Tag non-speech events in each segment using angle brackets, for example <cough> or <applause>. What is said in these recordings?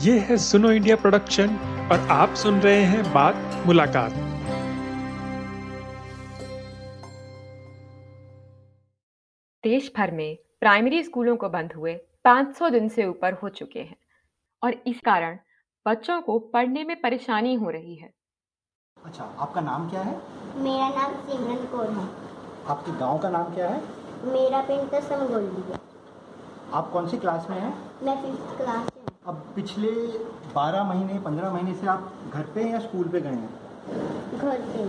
ये है सुनो इंडिया प्रोडक्शन और आप सुन रहे हैं बात मुलाकात। देश भर में प्राइमरी स्कूलों को बंद हुए 500 दिन से ऊपर हो चुके हैं और इस कारण बच्चों को पढ़ने में परेशानी हो रही है। अच्छा आपका नाम क्या है? मेरा नाम सिमरन कौर है। आपके गाँव का नाम क्या है? मेरा पिंड तो समगोल्डी है। आप कौन सी क्लास में हैं? मैं फिफ्थ क्लास में हूँ अब पिछले 12 महीने 15 महीने से आप घर पे हैं या स्कूल पे गए हैं? घर पे।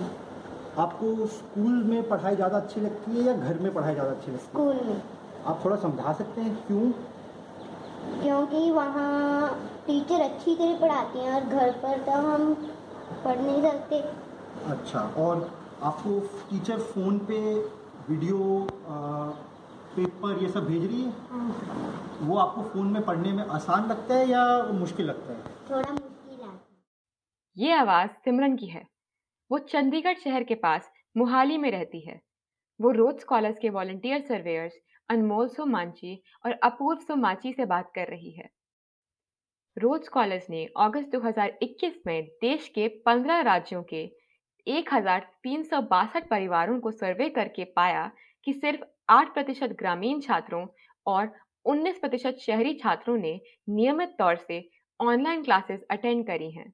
आपको स्कूल में पढ़ाई ज़्यादा अच्छी लगती है या घर में पढ़ाई ज़्यादा अच्छी लगती है? स्कूल में। आप थोड़ा समझा सकते हैं क्यों? क्योंकि वहाँ टीचर अच्छी तरह पढ़ाती हैं और घर पर तो हम पढ़ नहीं सकते। अच्छा और आपको टीचर फ़ोन पे वीडियो आ, पेपर ये सब भेज रही है? वो आपको फ़ोन में पढ़ने में आसान लगता है या मुश्किल लगता है? थोड़ा मुश्किल है। ये आवाज़ सिमरन की है। वो चंडीगढ़ शहर के पास मोहाली में रहती है। वो रोज स्कॉलर्स के वॉलंटियर सर्वेयर्स अनमोल सोमांची और अपूर्व सोमाची से बात कर रही है। रोज स्कॉलर्स ने अगस्त 2021 में देश के 15 राज्यों के एक हज़ार तीन सौ बासठ परिवारों को सर्वे करके पाया कि सिर्फ़ 8 प्रतिशत ग्रामीण छात्रों और 19 प्रतिशत शहरी छात्रों ने नियमित तौर से ऑनलाइन क्लासेस अटेंड करी हैं।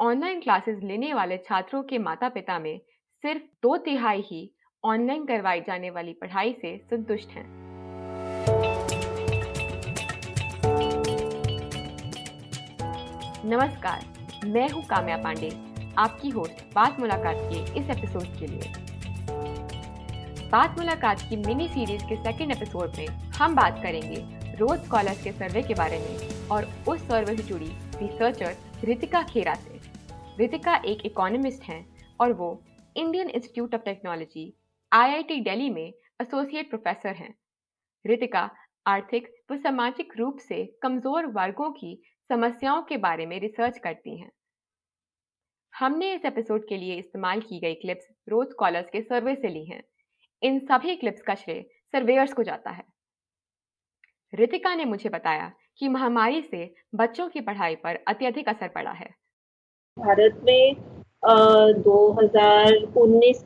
ऑनलाइन क्लासेस लेने वाले छात्रों के माता पिता में सिर्फ़ दो तिहाई ही ऑनलाइन करवाई जाने वाली पढ़ाई से संतुष्ट हैं। नमस्कार, मैं हूँ काम्या पांडे, आपकी होस्ट बात मुलाकात के इस एपिसोड के लिए। बात मुलाकात की मिनी सीरीज़ के सेकेंड एपिसोड में हम बात करेंगे रोज स्कॉलर्स के सर्वे के बारे में और उस सर्वे से जुड़ी रिसर्चर रितिका खेरा से। रितिका एक इकोनॉमिस्ट हैं और वो Indian Institute of Technology IIT Delhi में एसोसिएट प्रोफेसर हैं। रितिका आर्थिक व सामाजिक रूप से कमज़ोर वर्गों की समस्याओं के बारे में रिसर्च करती हैं। हमने इस एपिसोड के लिए इस्तेमाल की गई क्लिप्स रोज स्कॉलर्स के सर्वे से ली हैं। इन सभी क्लिप्स का श्रेय सर्वेयर्स को जाता है। रितिका ने मुझे बताया कि महामारी से बच्चों की पढ़ाई पर अत्यधिक असर पड़ा है। भारत में दो हज़ार उन्नीस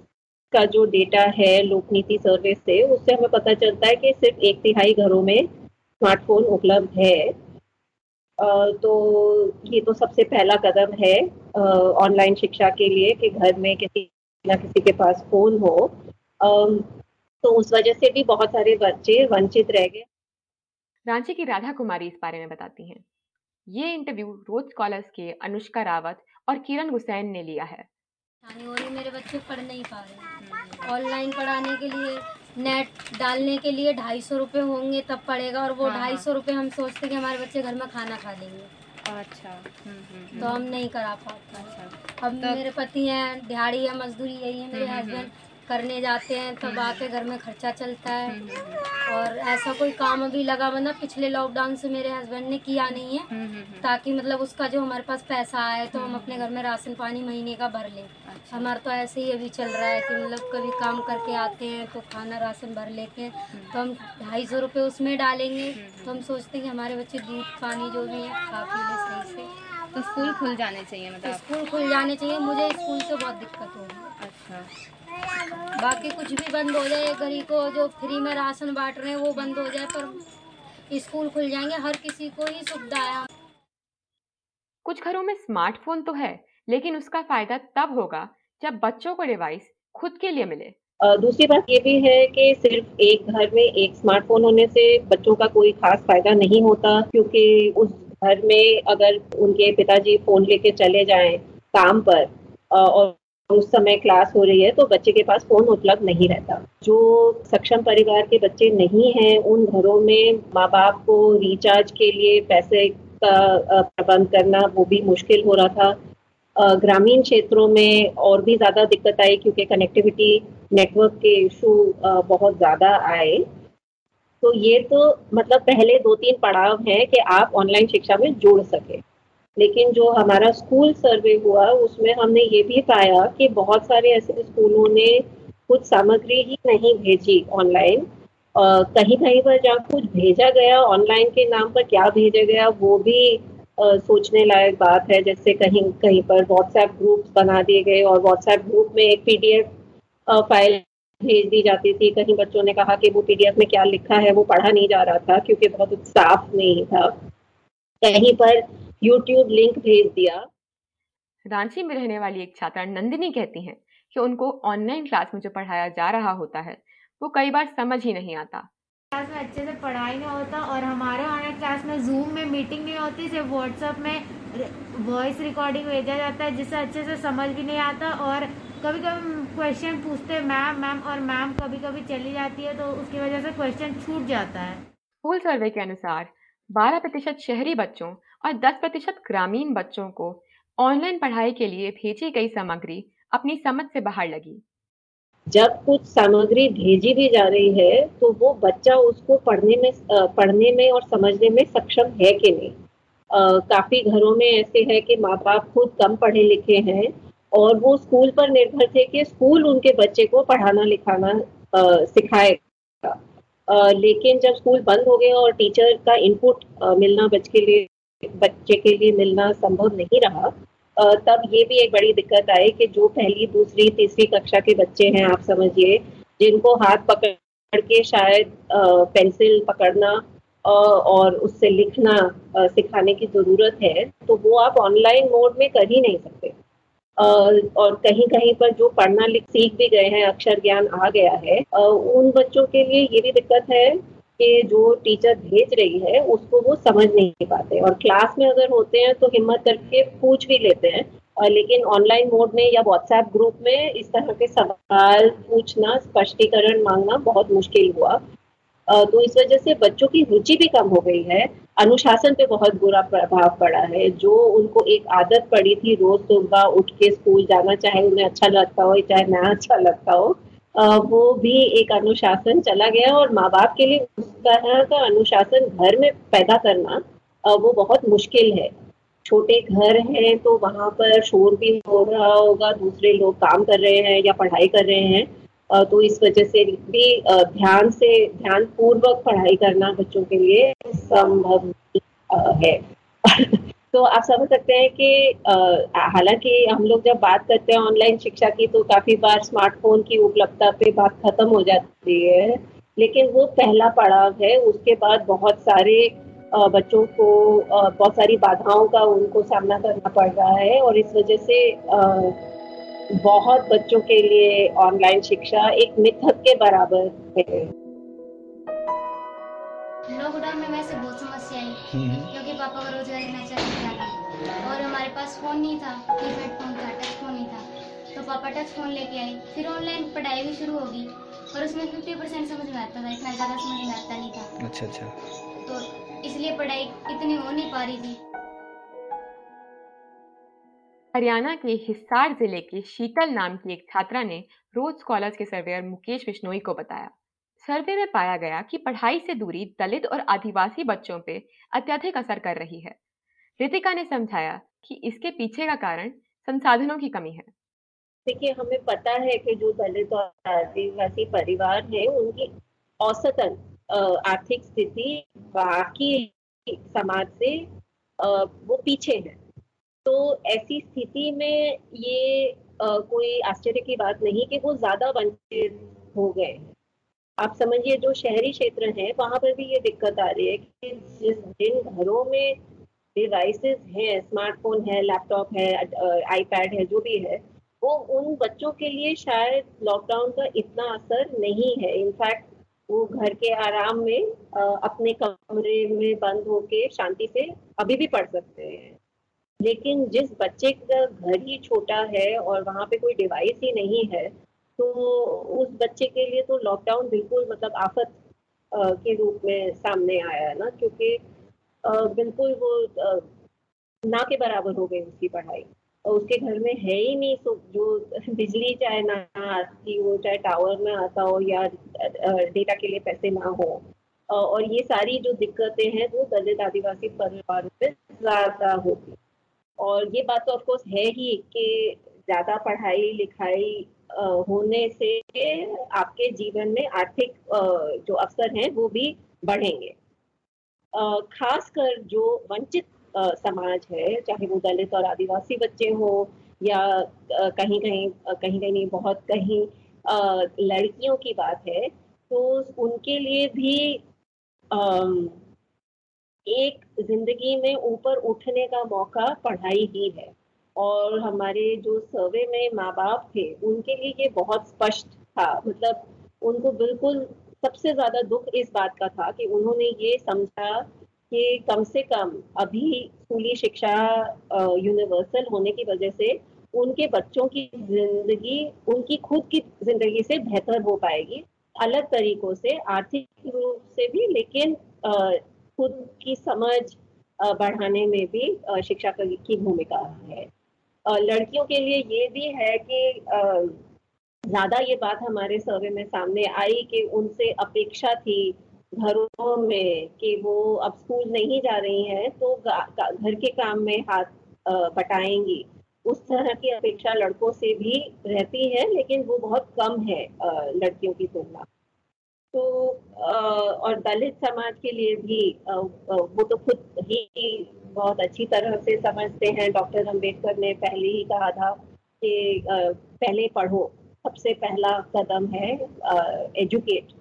का जो डेटा है, लोक नीति सर्वे से, उससे हमें पता चलता है कि सिर्फ़ एक तिहाई घरों में स्मार्टफ़ोन उपलब्ध है। तो ये तो सबसे पहला कदम है ऑनलाइन शिक्षा के लिए कि घर में किसी ना किसी के पास फ़ोन हो। तो उस वजह से भी बहुत सारे बच्चे वंचित रह गए। रांची की राधा कुमारी इस बारे में बताती हैं। ये इंटरव्यू रोज स्कॉलर्स के अनुष्का रावत और किरण हुसैन ने लिया है। हो रही मेरे बच्चे पढ़ नहीं पा रहे ऑनलाइन पढ़ाने के लिए नेट डालने के लिए ढाई सौ रुपये होंगे तब पड़ेगा और वो हाँ, ढाई हाँ। सौ रुपये हम सोचते कि हमारे बच्चे घर में खाना खा लेंगे। अच्छा हम्म, हम्म, तो हम नहीं करा पाते। अच्छा। अब तो- मेरे पति हैं दिहाड़ी है मजदूरी यही है मेरे हम्म, हम्म, हस्बैंड करने जाते हैं तब आके घर में खर्चा चलता है। हम्म, हम्म, और ऐसा कोई काम अभी लगा मतलब पिछले लॉकडाउन से मेरे हस्बैंड ने किया नहीं है हम्म, हम्म, हम्म, ताकि मतलब उसका जो हमारे पास पैसा आए तो हम अपने घर में राशन पानी महीने का भर लें। अच्छा। हमारा तो ऐसे ही अभी चल रहा है कि मतलब कभी काम करके आते हैं तो खाना राशन भर लेते हैं तो हम ढाई सौ रुपये उसमें डालेंगे। तो हम सोचते हैं कि हमारे बच्चे दूध पानी जो भी है खा पी ले सही से। तो स्कूल खुल जाने चाहिए मतलब स्कूल खुल जाने चाहिए। मुझे स्कूल से बहुत दिक्कत हो रही है। अच्छा। बाकी कुछ भी बंद हो जाए गरीब को जो फ्री में राशन बांट रहे हैं वो बंद हो जाए पर स्कूल खुल जाएँगे हर किसी को ही सुविधा है। कुछ घरों में स्मार्टफ़ोन तो है लेकिन उसका फ़ायदा तब होगा जब बच्चों को डिवाइस खुद के लिए मिले। दूसरी बात ये भी है कि सिर्फ़ एक घर में एक स्मार्टफ़ोन होने से बच्चों का कोई खास फ़ायदा नहीं होता क्योंकि उस घर में अगर उनके पिताजी फ़ोन लेके चले जाएँ काम पर और उस समय क्लास हो रही है तो बच्चे के पास फ़ोन उपलब्ध नहीं रहता। जो सक्षम परिवार के बच्चे नहीं हैं, उन घरों में माँ बाप को रिचार्ज के लिए पैसे का प्रबंध करना, वो भी मुश्किल हो रहा था। ग्रामीण क्षेत्रों में और भी ज़्यादा दिक्कत आई, क्योंकि कनेक्टिविटी नेटवर्क के इशू बहुत ज़्यादा आए। तो ये तो मतलब पहले दो तीन पड़ाव हैं कि आप ऑनलाइन शिक्षा में जुड़ सके। लेकिन जो हमारा स्कूल सर्वे हुआ उसमें हमने ये भी पाया कि बहुत सारे ऐसे स्कूलों ने कुछ सामग्री ही नहीं भेजी ऑनलाइन कहीं कहीं पर जहाँ कुछ भेजा गया ऑनलाइन के नाम पर क्या भेजा गया वो भी अ, सोचने लायक बात है। जैसे कहीं कहीं पर व्हाट्सएप ग्रुप्स बना दिए गए और व्हाट्सएप ग्रुप में एक पीडीएफ फ़ाइल भेज दी जाती थी। कहीं बच्चों ने कहा कि वो पीडीएफ में क्या लिखा है वो पढ़ा नहीं जा रहा था क्योंकि बहुत साफ़ नहीं था। कहीं पर यूट्यूब लिंक भेज दिया। रांची में रहने वाली एक छात्रा नंदिनी कहती हैं कि उनको ऑनलाइन क्लास में जो पढ़ाया जा रहा होता है वो कई बार समझ ही नहीं आता। क्लास में अच्छे से पढ़ाई नहीं होता और हमारे ऑनलाइन क्लास में जूम में मीटिंग नहीं होती सिर्फ़ व्हाट्सएप में वॉइस रिकॉर्डिंग भेजा जाता है जिससे अच्छे से समझ भी नहीं आता और कभी कभी क्वेश्चन पूछते मैम मैम और मैम कभी कभी चली जाती है तो उसकी वजह से क्वेश्चन छूट जाता है। स्कूल सर्वे के अनुसार 12 प्रतिशत शहरी बच्चों और 10 प्रतिशत ग्रामीण बच्चों को ऑनलाइन पढ़ाई के लिए भेजी गई सामग्री अपनी समझ से बाहर लगी। जब कुछ सामग्री भेजी भी जा रही है तो वो बच्चा उसको पढ़ने में पढ़ने में और समझने में सक्षम है कि नहीं? अ, काफ़ी घरों में ऐसे है कि माँ बाप खुद कम पढ़े लिखे हैं और वो स्कूल पर निर्भर थे कि स्कूल उनके बच्चे को पढ़ाना लिखाना सिखाएगा। लेकिन जब स्कूल बंद हो गए और टीचर का इनपुट मिलना बच्चे के लिए बच्चे के लिए मिलना संभव नहीं रहा। तब ये भी एक बड़ी दिक्कत आई कि जो पहली, दूसरी, तीसरी कक्षा के बच्चे हैं, आप समझिए, जिनको हाथ पकड़ के शायद पेंसिल पकड़ना और उससे लिखना सिखाने की ज़रूरत है तो वो आप ऑनलाइन मोड में कर ही नहीं सकते। और कहीं कहीं पर जो पढ़ना लिख सीख भी गए हैं, अक्षर ज्ञान आ गया है उन बच्चों के लिए ये भी दिक्कत है कि जो टीचर भेज रही है, उसको वो समझ नहीं पाते। और क्लास में अगर होते हैं तो हिम्मत करके पूछ भी लेते हैं। और लेकिन ऑनलाइन मोड में या व्हाट्सएप ग्रुप में इस तरह के सवाल पूछना, स्पष्टीकरण मांगना बहुत मुश्किल हुआ। तो इस वजह से बच्चों की रुचि भी कम हो गई है। अनुशासन पे बहुत बुरा प्रभाव पड़ा है। जो उनको एक आदत पड़ी थी रोज सुबह उठ के स्कूल जाना, चाहे उन्हें अच्छा लगता हो, चाहे ना अच्छा लगता हो वो भी एक अनुशासन चला गया और माँ बाप के लिए उस तरह का अनुशासन घर में पैदा करना वो बहुत मुश्किल है। छोटे घर हैं तो वहाँ पर शोर भी हो रहा होगा, दूसरे लोग काम कर रहे हैं या पढ़ाई कर रहे हैं। तो इस वजह से भी ध्यान से ध्यान पूर्वक पढ़ाई करना बच्चों के लिए संभव है। <laughs> तो आप समझ सकते हैं कि हालाँकि हम लोग जब बात करते हैं ऑनलाइन शिक्षा की तो काफ़ी बार स्मार्टफ़ोन की उपलब्धता पे बात खत्म हो जाती है। लेकिन वो पहला पड़ाव है, उसके बाद बहुत सारे बच्चों को बहुत सारी बाधाओं का उनको सामना करना पड़ रहा है और इस वजह से बहुत बच्चों के लिए ऑनलाइन शिक्षा एक मिथक के बराबर है। लॉकडाउन में वैसे बहुत समस्या आई क्योंकि पापा का रोज़गार इतना अच्छा नहीं था और हमारे पास फ़ोन नहीं था कीपैड फ़ोन था टच फ़ोन नहीं था। तो पापा टच फ़ोन लेके आए। फिर ऑनलाइन पढ़ाई भी शुरू होगी और उसमें फिफ्टी परसेंट समझ में आता था इतना ज़्यादा समझ में आता नहीं था। अच्छा अच्छा। तो इसलिए पढ़ाई इतनी हो नहीं पा रही थी। हरियाणा के हिसार ज़िले की शीतल नाम की एक छात्रा ने रोज स्कॉलर्स के सर्वेयर मुकेश बिश्नोई को बताया। सर्वे में पाया गया कि पढ़ाई से दूरी दलित और आदिवासी बच्चों पे अत्यधिक असर कर रही है। रितिका ने समझाया कि इसके पीछे का कारण संसाधनों की कमी है। देखिए, हमें पता है कि जो दलित और आदिवासी परिवार हैं, उनकी औसतन आर्थिक स्थिति बाकी समाज से वो पीछे है। तो ऐसी स्थिति में ये कोई आश्चर्य की बात नहीं कि वो ज़्यादा वंचित हो गए हैं। आप समझिए, जो शहरी क्षेत्र है, वहाँ पर भी ये दिक्कत आ रही है कि जिस जिन घरों में डिवाइसेस हैं, स्मार्टफ़ोन है, लैपटॉप है आईपैड है, जो भी है, वो उन बच्चों के लिए शायद लॉकडाउन का इतना असर नहीं है। इनफैक्ट वो घर के आराम में अपने कमरे में बंद होके शांति से अभी भी पढ़ सकते हैं। लेकिन जिस बच्चे का घर ही छोटा है और वहाँ पे कोई डिवाइस ही नहीं है तो उस बच्चे के लिए तो लॉकडाउन बिल्कुल मतलब आफत के रूप में सामने आया है ना, क्योंकि बिल्कुल वो ना के बराबर हो गई उसकी पढ़ाई। और उसके घर में है ही नहीं सो, जो बिजली चाहे ना आती हो, चाहे टावर में आता हो या डेटा के लिए पैसे ना हो। और ये सारी जो दिक्कतें हैं, वो दलित आदिवासी परिवारों में ज़्यादा होती। और ये बात तो ऑफकोर्स है ही कि ज़्यादा पढ़ाई, लिखाई होने से आपके जीवन में आर्थिक जो अवसर हैं, वो भी बढ़ेंगे। खासकर जो वंचित समाज है, चाहे वो दलित और आदिवासी बच्चे हो या कहीं कहीं कहीं कहीं बहुत कहीं लड़कियों की बात है तो उनके लिए भी एक ज़िंदगी में ऊपर उठने का मौका पढ़ाई ही है। और हमारे जो सर्वे में माँ बाप थे, उनके लिए ये बहुत स्पष्ट था। मतलब उनको बिल्कुल सबसे ज़्यादा दुख इस बात का था कि उन्होंने ये समझा कि कम से कम अभी स्कूली शिक्षा यूनिवर्सल होने की वजह से उनके बच्चों की ज़िंदगी, उनकी खुद की ज़िंदगी से बेहतर हो पाएगी, अलग तरीकों से, आर्थिक रूप से भी, लेकिन खुद की समझ बढ़ाने में भी शिक्षा की भूमिका है। लड़कियों के लिए ये भी है कि ज़्यादा ये बात हमारे सर्वे में सामने आई कि उनसे अपेक्षा थी घरों में कि वो अब स्कूल नहीं जा रही हैं तो घर के काम में हाथ बटाएँगी। उस तरह की अपेक्षा लड़कों से भी रहती है, लेकिन वो बहुत कम है लड़कियों की तुलना। तो और दलित समाज के लिए भी वो तो खुद ही बहुत अच्छी तरह से समझते हैं। डॉक्टर अंबेडकर ने पहले ही कहा था कि पहले पढ़ो, सबसे पहला कदम है एजुकेट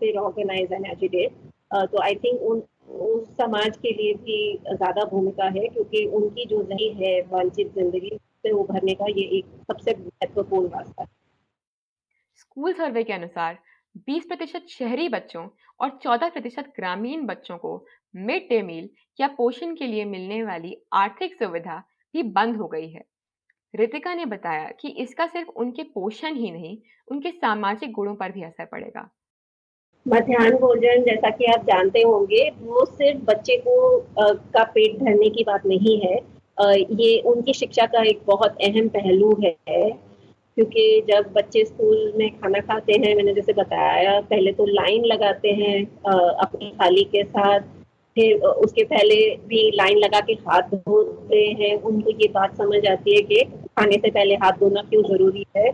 फिर ऑर्गेनाइज एंड एजुकेट तो आई थिंक उन, उस समाज के लिए भी ज़्यादा भूमिका है, क्योंकि उनकी जो नहीं है वंचित ज़िंदगी से उभरने का ये एक सबसे महत्वपूर्ण रास्ता है। स्कूल सर्वे के अनुसार 20 प्रतिशत शहरी बच्चों और 14 प्रतिशत ग्रामीण बच्चों को मिड डे मील या पोषण के लिए मिलने वाली आर्थिक सुविधा भी बंद हो गई है। रितिका ने बताया कि इसका सिर्फ़ उनके पोषण ही नहीं उनके सामाजिक गुणों पर भी असर पड़ेगा। मध्यान्ह भोजन जैसा कि आप जानते होंगे वो सिर्फ़ बच्चे को अ, का पेट भरने की बात नहीं है। अ, ये उनकी शिक्षा का एक बहुत अहम पहलू है। क्योंकि जब बच्चे स्कूल में खाना खाते हैं, मैंने जैसे बताया, पहले तो लाइन लगाते हैं अपनी थाली के साथ, फिर उसके पहले भी लाइन लगा के हाथ धोते हैं। उनको ये बात समझ आती है कि खाने से पहले हाथ धोना क्यों ज़रूरी है?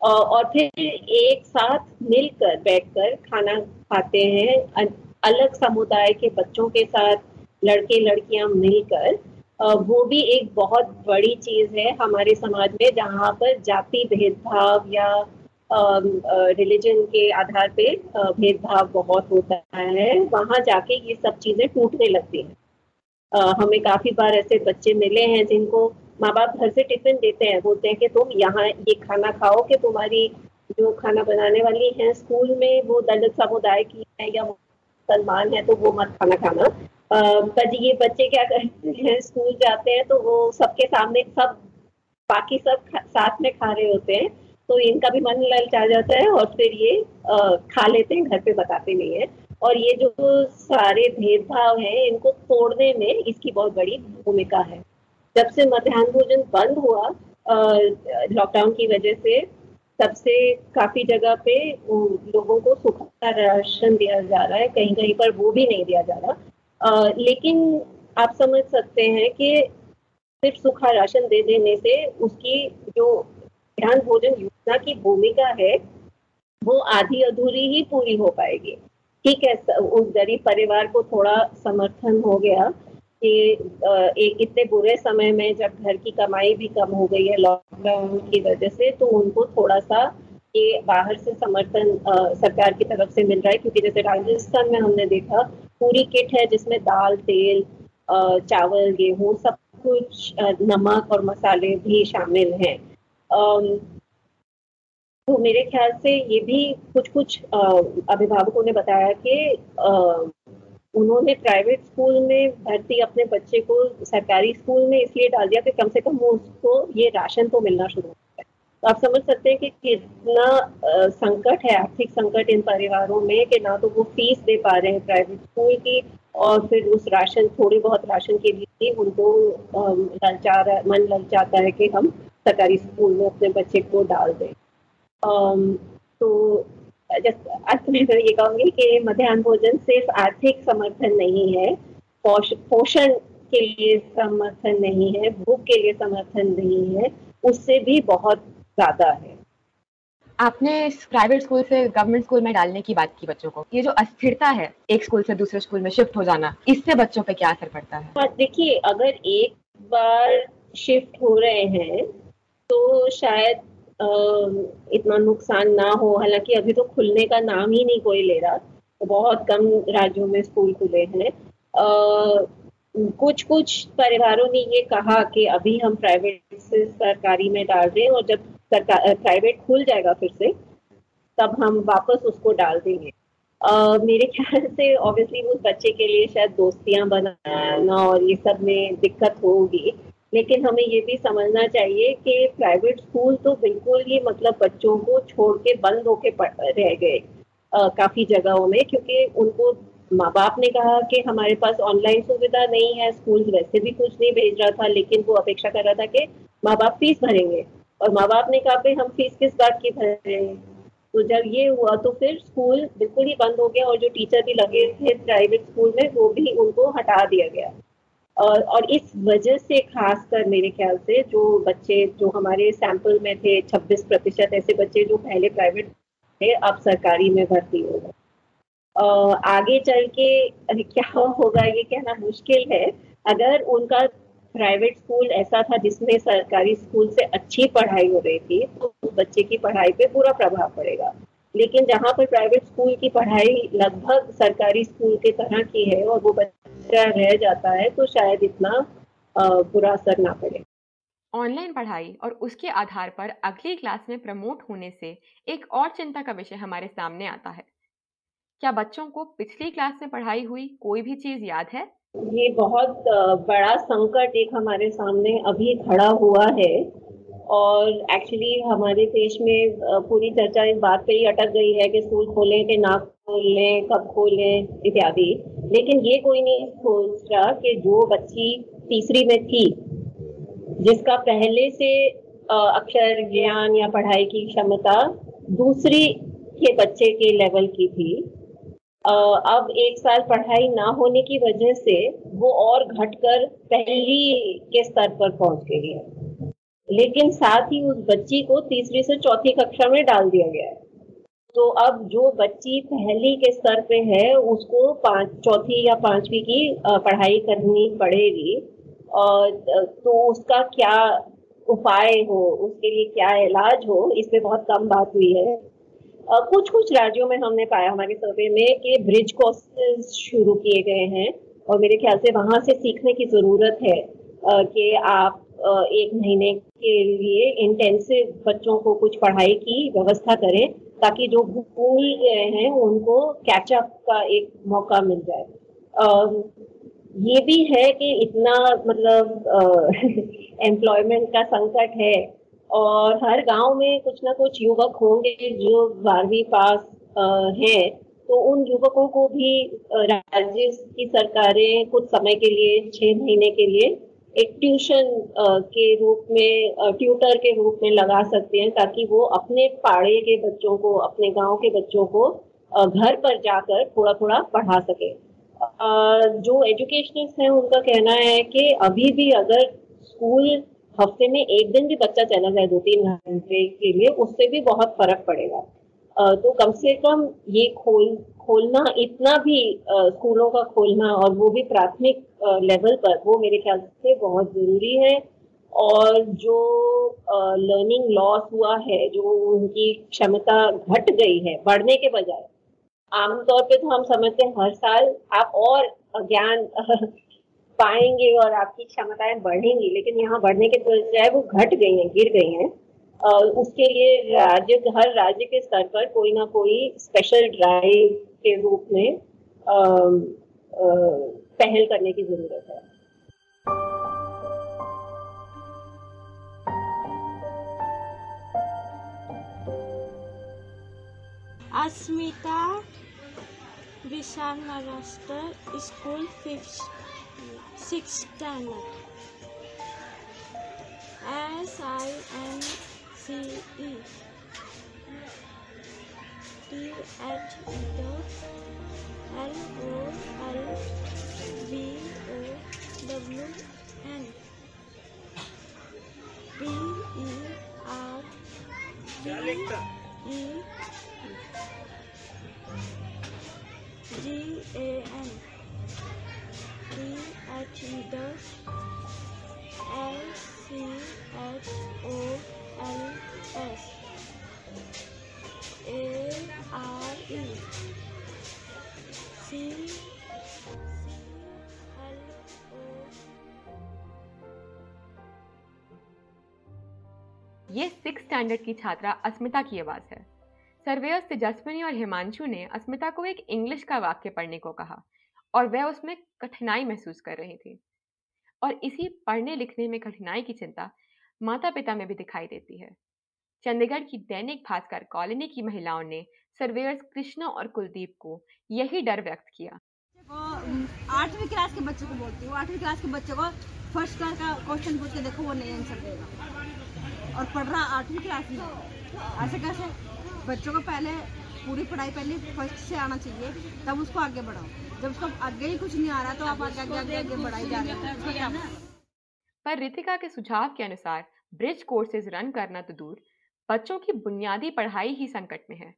और फिर एक साथ मिलकर, बैठकर खाना खाते हैं। अलग समुदाय के बच्चों के साथ लड़के लड़कियाँ मिलकर वो भी एक बहुत बड़ी चीज़ है हमारे समाज में, जहाँ पर जाति भेदभाव या रिलीजन के आधार पे भेदभाव बहुत होता है। वहाँ जाके ये सब चीज़ें टूटने लगती हैं। हमें काफ़ी बार ऐसे बच्चे मिले हैं जिनको माँ बाप घर से टिफ़िन देते हैं, बोलते हैं कि तुम यहाँ ये खाना खाओ कि तुम्हारी जो खाना बनाने वाली है, स्कूल में वो दलित समुदाय की है या मुसलमान है तो वो मत खाना खाना। पर ये बच्चे क्या करते हैं, स्कूल जाते हैं तो वो सबके सामने सब, बाकी सब साथ में खा रहे होते हैं तो इनका भी मन ललचा जाता है और फिर ये खा लेते हैं, घर पे बताते नहीं है। और ये जो सारे भेदभाव हैं, इनको तोड़ने में इसकी बहुत बड़ी भूमिका है। जब से मध्यान्ह भोजन बंद हुआ लॉकडाउन की वजह से, तब से काफ़ी जगह पे लोगों को सूखा राशन दिया जा रहा है कहीं कहीं पर वो भी नहीं दिया जा रहा। लेकिन आप समझ सकते हैं कि सिर्फ़ सूखा राशन दे देने से उसकी जो ध्यान भोजन योजना की भूमिका है, वो आधी अधूरी ही पूरी हो पाएगी। ठीक है उस गरीब परिवार को थोड़ा समर्थन हो गया कि एक इतने बुरे समय में जब घर की कमाई भी कम हो गई है लॉकडाउन की वजह से तो उनको थोड़ा सा ये बाहर से समर्थन सरकार की तरफ़ से मिल रहा है, क्योंकि जैसे राजस्थान में हमने देखा पूरी किट है जिसमें दाल, तेल चावल, गेहूँ, सब कुछ नमक और मसाले भी शामिल हैं। तो मेरे ख्याल से ये भी कुछ कुछ अभिभावकों ने बताया कि उन्होंने प्राइवेट स्कूल में भर्ती अपने बच्चे को सरकारी स्कूल में इसलिए डाल दिया कि कम से कम उसको ये राशन तो मिलना शुरू तो आप समझ सकते हैं कि कितना संकट है, आर्थिक संकट इन परिवारों में कि ना तो वो फ़ीस दे पा रहे हैं प्राइवेट स्कूल की और फिर उस राशन, थोड़ी बहुत राशन के लिए उनको ललचा मन ललचाता है कि हम सरकारी स्कूल में अपने बच्चे को डाल दें। तो जस्ट में मैं ये कहूँगी कि मध्यान्ह भोजन सिर्फ़ आर्थिक समर्थन नहीं है पोषण के लिए समर्थन नहीं है, भूख के लिए समर्थन नहीं है, उससे भी बहुत ज़्यादा है। आपने प्राइवेट स्कूल से गवर्नमेंट स्कूल में डालने की बात की बच्चों को। ये जो अस्थिरता है एक स्कूल से दूसरे स्कूल में शिफ्ट हो जाना इससे बच्चों पे क्या असर पड़ता है? देखिए अगर एक बार शिफ्ट हो रहे हैं तो शायद अ, इतना नुकसान ना हो। हालाँकि अभी तो खुलने का नाम ही नहीं कोई ले रहा तो बहुत कम राज्यों में स्कूल खुले हैं। कुछ कुछ परिवारों ने ये कहा कि अभी हम प्राइवेट से सरकारी में डाल रहे हैं और जब सरकार प्राइवेट खुल जाएगा फिर से तब हम वापस उसको डाल देंगे। अ, मेरे ख्याल से ऑब्वियसली उस बच्चे के लिए शायद दोस्तियाँ बनाना और ये सब में दिक्कत होगी लेकिन हमें ये भी समझना चाहिए कि प्राइवेट स्कूल तो बिल्कुल ही मतलब बच्चों को छोड़ के बंद होके रह गए अ, काफ़ी जगहों में क्योंकि उनको माँ बाप ने कहा कि हमारे पास ऑनलाइन सुविधा नहीं है स्कूल वैसे भी कुछ नहीं भेज रहा था लेकिन वो अपेक्षा कर रहा था कि माँ बाप फ़ीस भरेंगे। और माँ बाप ने कहा हम फ़ीस किस बात की भरेंगे तो जब ये हुआ तो फिर स्कूल बिल्कुल ही बंद हो गया और जो टीचर भी लगे थे प्राइवेट स्कूल में, वो भी उनको हटा दिया गया। और और इस वजह से खासकर मेरे ख्याल से जो बच्चे, जो हमारे सैंपल में थे 26 प्रतिशत ऐसे बच्चे जो पहले प्राइवेट थे, अब सरकारी में भर्ती हो गए। आगे चल के क्या होगा? ये कहना मुश्किल है। अगर उनका प्राइवेट स्कूल ऐसा था जिसमें सरकारी स्कूल से अच्छी पढ़ाई हो रही थी तो बच्चे की पढ़ाई पे पूरा प्रभाव पड़ेगा। लेकिन जहाँ पर प्राइवेट स्कूल की पढ़ाई लगभग सरकारी स्कूल के तरह की है और वो बच्चा रह जाता है तो शायद इतना बुरा असर ना पड़े। ऑनलाइन पढ़ाई और उसके आधार पर अगली क्लास में प्रमोट होने से एक और चिंता का विषय हमारे सामने आता है। क्या बच्चों को पिछली क्लास में पढ़ाई हुई कोई भी चीज़ याद है? ये बहुत बड़ा संकट एक हमारे सामने अभी खड़ा हुआ है। और एक्चुअली हमारे देश में पूरी चर्चा इस बात पे ही अटक गई है कि स्कूल खोलें कि ना खोलें, कब खोलें इत्यादि। लेकिन ये कोई नहीं सोच रहा कि जो बच्ची तीसरी में थी, जिसका पहले से अक्षर ज्ञान या पढ़ाई की क्षमता दूसरी के बच्चे के लेवल की थी अब एक साल पढ़ाई ना होने की वजह से वो और घटकर पहली के स्तर पर पहुँच गई है। लेकिन साथ ही उस बच्ची को तीसरी से चौथी कक्षा में डाल दिया गया है। तो अब जो बच्ची पहली के स्तर पे है, उसको पाँच, चौथी या पांचवी की पढ़ाई करनी पड़ेगी। और तो उसका क्या उपाय हो, उसके लिए क्या इलाज हो, इस पे बहुत कम बात हुई है। कुछ कुछ राज्यों में हमने पाया हमारे सर्वे में कि ब्रिज कोर्सेज शुरू किए गए हैं और मेरे ख्याल से वहाँ से सीखने की ज़रूरत है कि आप एक महीने के लिए इंटेंसिव बच्चों को कुछ पढ़ाई की व्यवस्था करें ताकि जो भूल गए हैं उनको कैचअप का एक मौका मिल जाए। ये भी है कि इतना मतलब एम्प्लॉयमेंट <laughs> का संकट है और हर गाँव में कुछ ना कुछ युवक होंगे जो बारहवीं पास हैं। तो उन युवकों को भी राज्य की सरकारें कुछ समय के लिए, छह महीने के लिए एक ट्यूशन के रूप में ट्यूटर के रूप में लगा सकते हैं ताकि वो अपने पाड़े के बच्चों को, अपने गाँव के बच्चों को घर पर जाकर थोड़ा थोड़ा पढ़ा सके। जो एजुकेशनिस्ट हैं उनका कहना है कि अभी भी अगर स्कूल हफ़्ते में एक दिन भी बच्चा चला जाए दो तीन घंटे के लिए, उससे भी बहुत फ़र्क पड़ेगा। तो कम से कम ये खोल, खोलना, इतना भी स्कूलों का खोलना और वो भी प्राथमिक लेवल पर, वो मेरे ख्याल से बहुत ज़रूरी है। और जो लर्निंग लॉस हुआ है, जो उनकी क्षमता घट गई है, बढ़ने के बजाय, आमतौर पे तो हम समझते हैं, हर साल आप और ज्ञान <laughs> पाएँगे और आपकी क्षमताएँ बढ़ेंगी लेकिन यहाँ बढ़ने के बजाय वो घट गई हैं गिर गई हैं। अ, उसके लिए राज्य हर राज्य के स्तर पर कोई ना कोई स्पेशल ड्राइव के रूप में अ, अ, पहल करने की ज़रूरत है। Asmita Vishal Maharashtra school fifth six ten. S I N C E. T H E L O L B O W N. B E R D E. G A standard की छात्रा अस्मिता की आवाज़ है। सर्वेयर्स तेजस्विनी और हिमांशु ने अस्मिता को एक English का वाक्य पढ़ने को कहा और वह उसमें कठिनाई महसूस कर रही थी। और इसी पढ़ने लिखने में कठिनाई की चिंता माता पिता में भी दिखाई देती है। चंडीगढ़ की दैनिक भास्कर कॉलोनी की महिलाओं ने सर्वेयर्स कृष्णा और कुलदीप को यही डर व्यक्त किया। आठवीं क्लास के बच्चों को बोलती हूँ, आठवीं क्लास के बच्चे को फ़र्स्ट क्लास का क्वेश्चन पूछ के देखो वो नहीं आंसर देगा। और पढ़ रहा आठवीं क्लास में। ऐसे कैसे? बच्चों को पहले, पूरी पढ़ाई पहले फ़र्स्ट से आना चाहिए, तब उसको आगे बढ़ाओ। जब उसको आगे ही कुछ नहीं आ रहा तो आप आगे आगे आगे आगे बढ़ाई जा रहे हैं। पर रितिका के सुझाव के अनुसार ब्रिज कोर्सेज रन करना तो दूर। बच्चों की बुनियादी पढ़ाई ही संकट में है।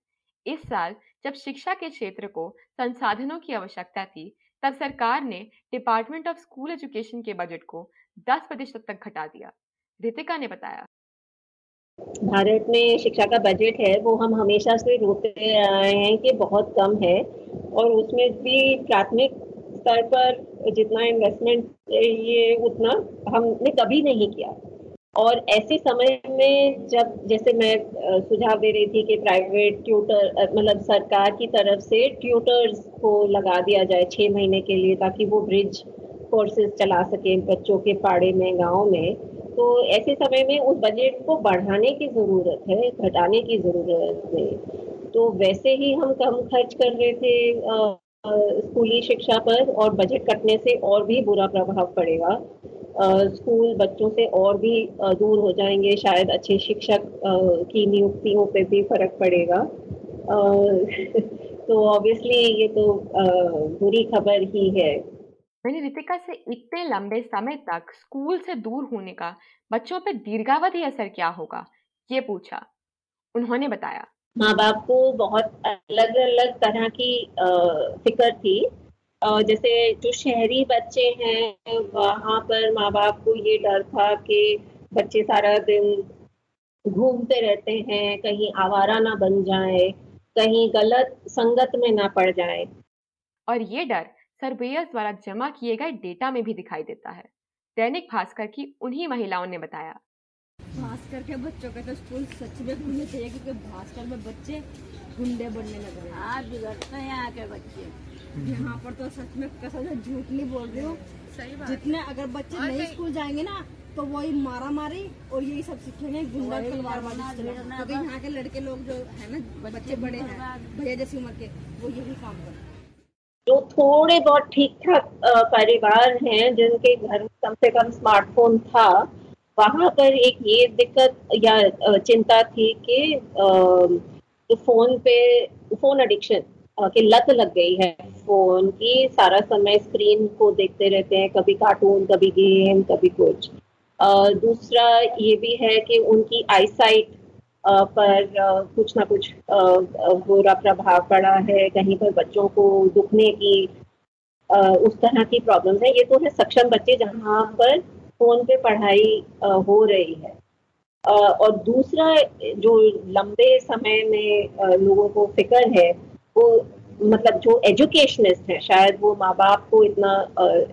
इस साल, जब शिक्षा के क्षेत्र को संसाधनों की आवश्यकता थी, तब सरकार ने डिपार्टमेंट ऑफ़ स्कूल एजुकेशन के बजट को 10 प्रतिशत तक घटा दिया। रितिका ने बताया। भारत में शिक्षा का बजट है, वो हम हमेशा से रोते आए हैं कि बहुत कम है और उसमें भी प्राथमिक स्तर पर जितना इन्वेस्टमेंट चाहिए उतना हमने कभी नहीं किया। और ऐसे समय में जब, जैसे मैं सुझाव दे रही थी कि प्राइवेट ट्यूटर मतलब सरकार की तरफ़ से ट्यूटर्स को लगा दिया जाए छः महीने के लिए ताकि वो ब्रिज कोर्सेज चला सकें बच्चों के पाड़े में, गाँव में। तो ऐसे समय में उस बजट को बढ़ाने की ज़रूरत है, घटाने की ज़रूरत है। तो वैसे ही हम कम खर्च कर रहे थे स्कूली शिक्षा पर और बजट कटने से और भी बुरा प्रभाव पड़ेगा। स्कूल बच्चों से और भी दूर हो जाएँगे, शायद अच्छे शिक्षक की नियुक्तियों पे भी फ़र्क पड़ेगा। <laughs> तो ऑब्वियसली ये तो बुरी खबर ही है। मैंने रितिका से इतने लंबे समय तक स्कूल से दूर होने का बच्चों पर दीर्घावधि असर क्या होगा? ये पूछा। उन्होंने बताया। माँ बाप को बहुत अलग अलग तरह की फ़िक्र थी। जैसे जो शहरी बच्चे हैं वहाँ पर माँ बाप को ये डर था कि बच्चे सारा दिन घूमते रहते हैं कहीं आवारा ना बन जाए कहीं गलत संगत में ना पड़ जाए। और ये डर सर्वेयर्स द्वारा जमा किए गए डेटा में भी दिखाई देता है। दैनिक भास्कर की उन्हीं महिलाओं ने बताया। भास्कर के बच्चों का तो स्कूल सच में खुलने चाहिए क्योंकि भास्कर में बच्चे गुंडे बनने लग रहे हैं हाँ बिगड़ते हैं यहाँ के बच्चे। यहाँ पर तो सच में कसम से झूठ नहीं बोल रही हूँ। सही बात। जितने अगर बच्चे नहीं स्कूल जाएँगे ना तो वही मारा मारी और यही सब सीखेंगे गुंडा तलवारबाजी क्योंकि यहाँ के लड़के लोग जो है ना बच्चे बड़े हैं भैया जैसी उम्र के वो यही काम करते हैं। जो थोड़े बहुत ठीक ठाक परिवार हैं, जिनके घर में कम से कम स्मार्टफ़ोन था, वहाँ पर एक ये दिक्कत या चिंता थी कि जो फ़ोन पे फ़ोन एडिक्शन की लत लग गई है फ़ोन की, सारा समय स्क्रीन को देखते रहते हैं, कभी कार्टून कभी गेम कभी कुछ। दूसरा ये भी है कि उनकी आईसाइट पर कुछ ना कुछ बुरा प्रभाव पड़ा है, कहीं पर बच्चों को दुखने की उस तरह की प्रॉब्लम्स है। ये तो है सक्षम बच्चे जहाँ पर फ़ोन पे पढ़ाई हो रही है। और दूसरा, जो लंबे समय में लोगों को फ़िक्र है, वो मतलब जो एजुकेशनिस्ट है, शायद वो माँ बाप को इतना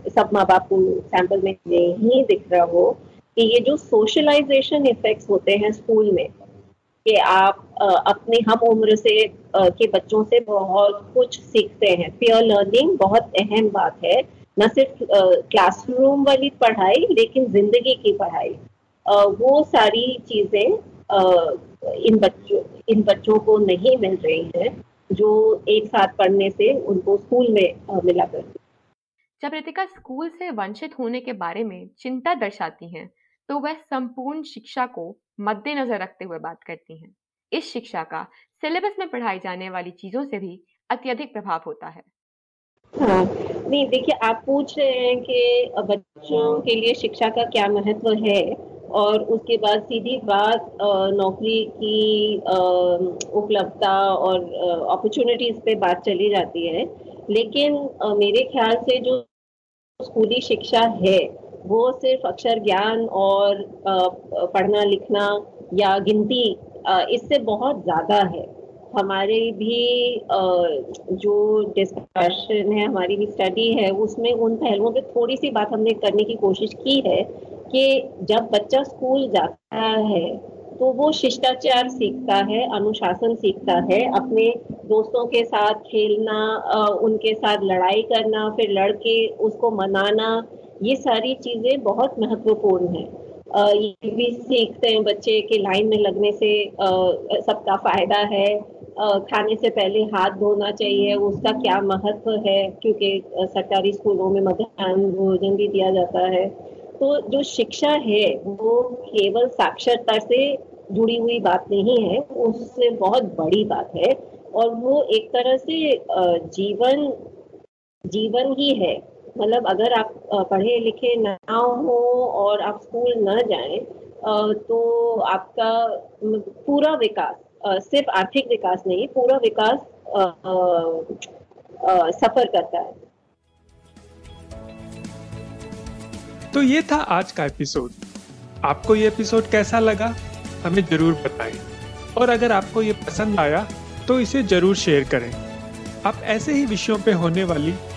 सब माँ बाप को सैंपल में नहीं दिख रहा हो कि ये जो सोशलाइजेशन इफेक्ट्स होते हैं स्कूल में कि आप अपने, हम उम्र से के बच्चों से बहुत कुछ सीखते हैं। पियर लर्निंग बहुत अहम बात है। न सिर्फ़ क्लासरूम वाली पढ़ाई, लेकिन ज़िंदगी की पढ़ाई। वो सारी चीज़ें इन बच्चों इन बच्चों को नहीं मिल रही है, जो एक साथ पढ़ने से उनको स्कूल में मिला करती जब रितिका स्कूल से वंचित होने के बारे में चिंता दर्शाती हैं तो वह संपूर्ण शिक्षा को मद्देनजर रखते हुए बात करती हैं। इस शिक्षा का सिलेबस में पढ़ाई जाने वाली चीज़ों से भी अत्यधिक प्रभाव होता है। हाँ नहीं, देखिए, आप पूछ रहे हैं कि बच्चों के लिए शिक्षा का क्या महत्व है और उसके बाद सीधी बात नौकरी की उपलब्धता और अपॉर्चुनिटीज़ पे बात चली जाती है। लेकिन मेरे ख्याल से जो स्कूली शिक्षा है वो सिर्फ़ अक्षर ज्ञान और पढ़ना लिखना या गिनती इससे बहुत ज़्यादा है। हमारे भी जो डिस्कशन है, हमारी भी स्टडी है, उसमें उन पहलुओं पे थोड़ी सी बात हमने करने की कोशिश की है कि जब बच्चा स्कूल जाता है तो वो शिष्टाचार सीखता है, अनुशासन सीखता है, अपने दोस्तों के साथ खेलना उनके साथ लड़ाई करना, फिर लड़के उसको मनाना ये सारी चीज़ें बहुत महत्वपूर्ण है। ये भी सीखते हैं बच्चे के लाइन में लगने से सबका फ़ायदा है। खाने से पहले हाथ धोना चाहिए, उसका क्या महत्व है? क्योंकि सरकारी स्कूलों में मध्याह्न भोजन भी दिया जाता है। तो जो शिक्षा है, वो केवल साक्षरता से जुड़ी हुई बात नहीं है, उससे बहुत बड़ी बात है। और वो एक तरह से जीवन जीवन ही है। मतलब अगर आप पढ़े लिखे ना हो और आप स्कूल न जाएँ तो आपका पूरा विकास सिर्फ़ आर्थिक विकास नहीं, पूरा विकास सफ़र करता है। तो ये था आज का एपिसोड। आपको ये एपिसोड कैसा लगा, हमें ज़रूर बताएँ। और अगर आपको ये पसंद आया तो इसे ज़रूर शेयर करें। आप ऐसे ही विषयों पे होने वाली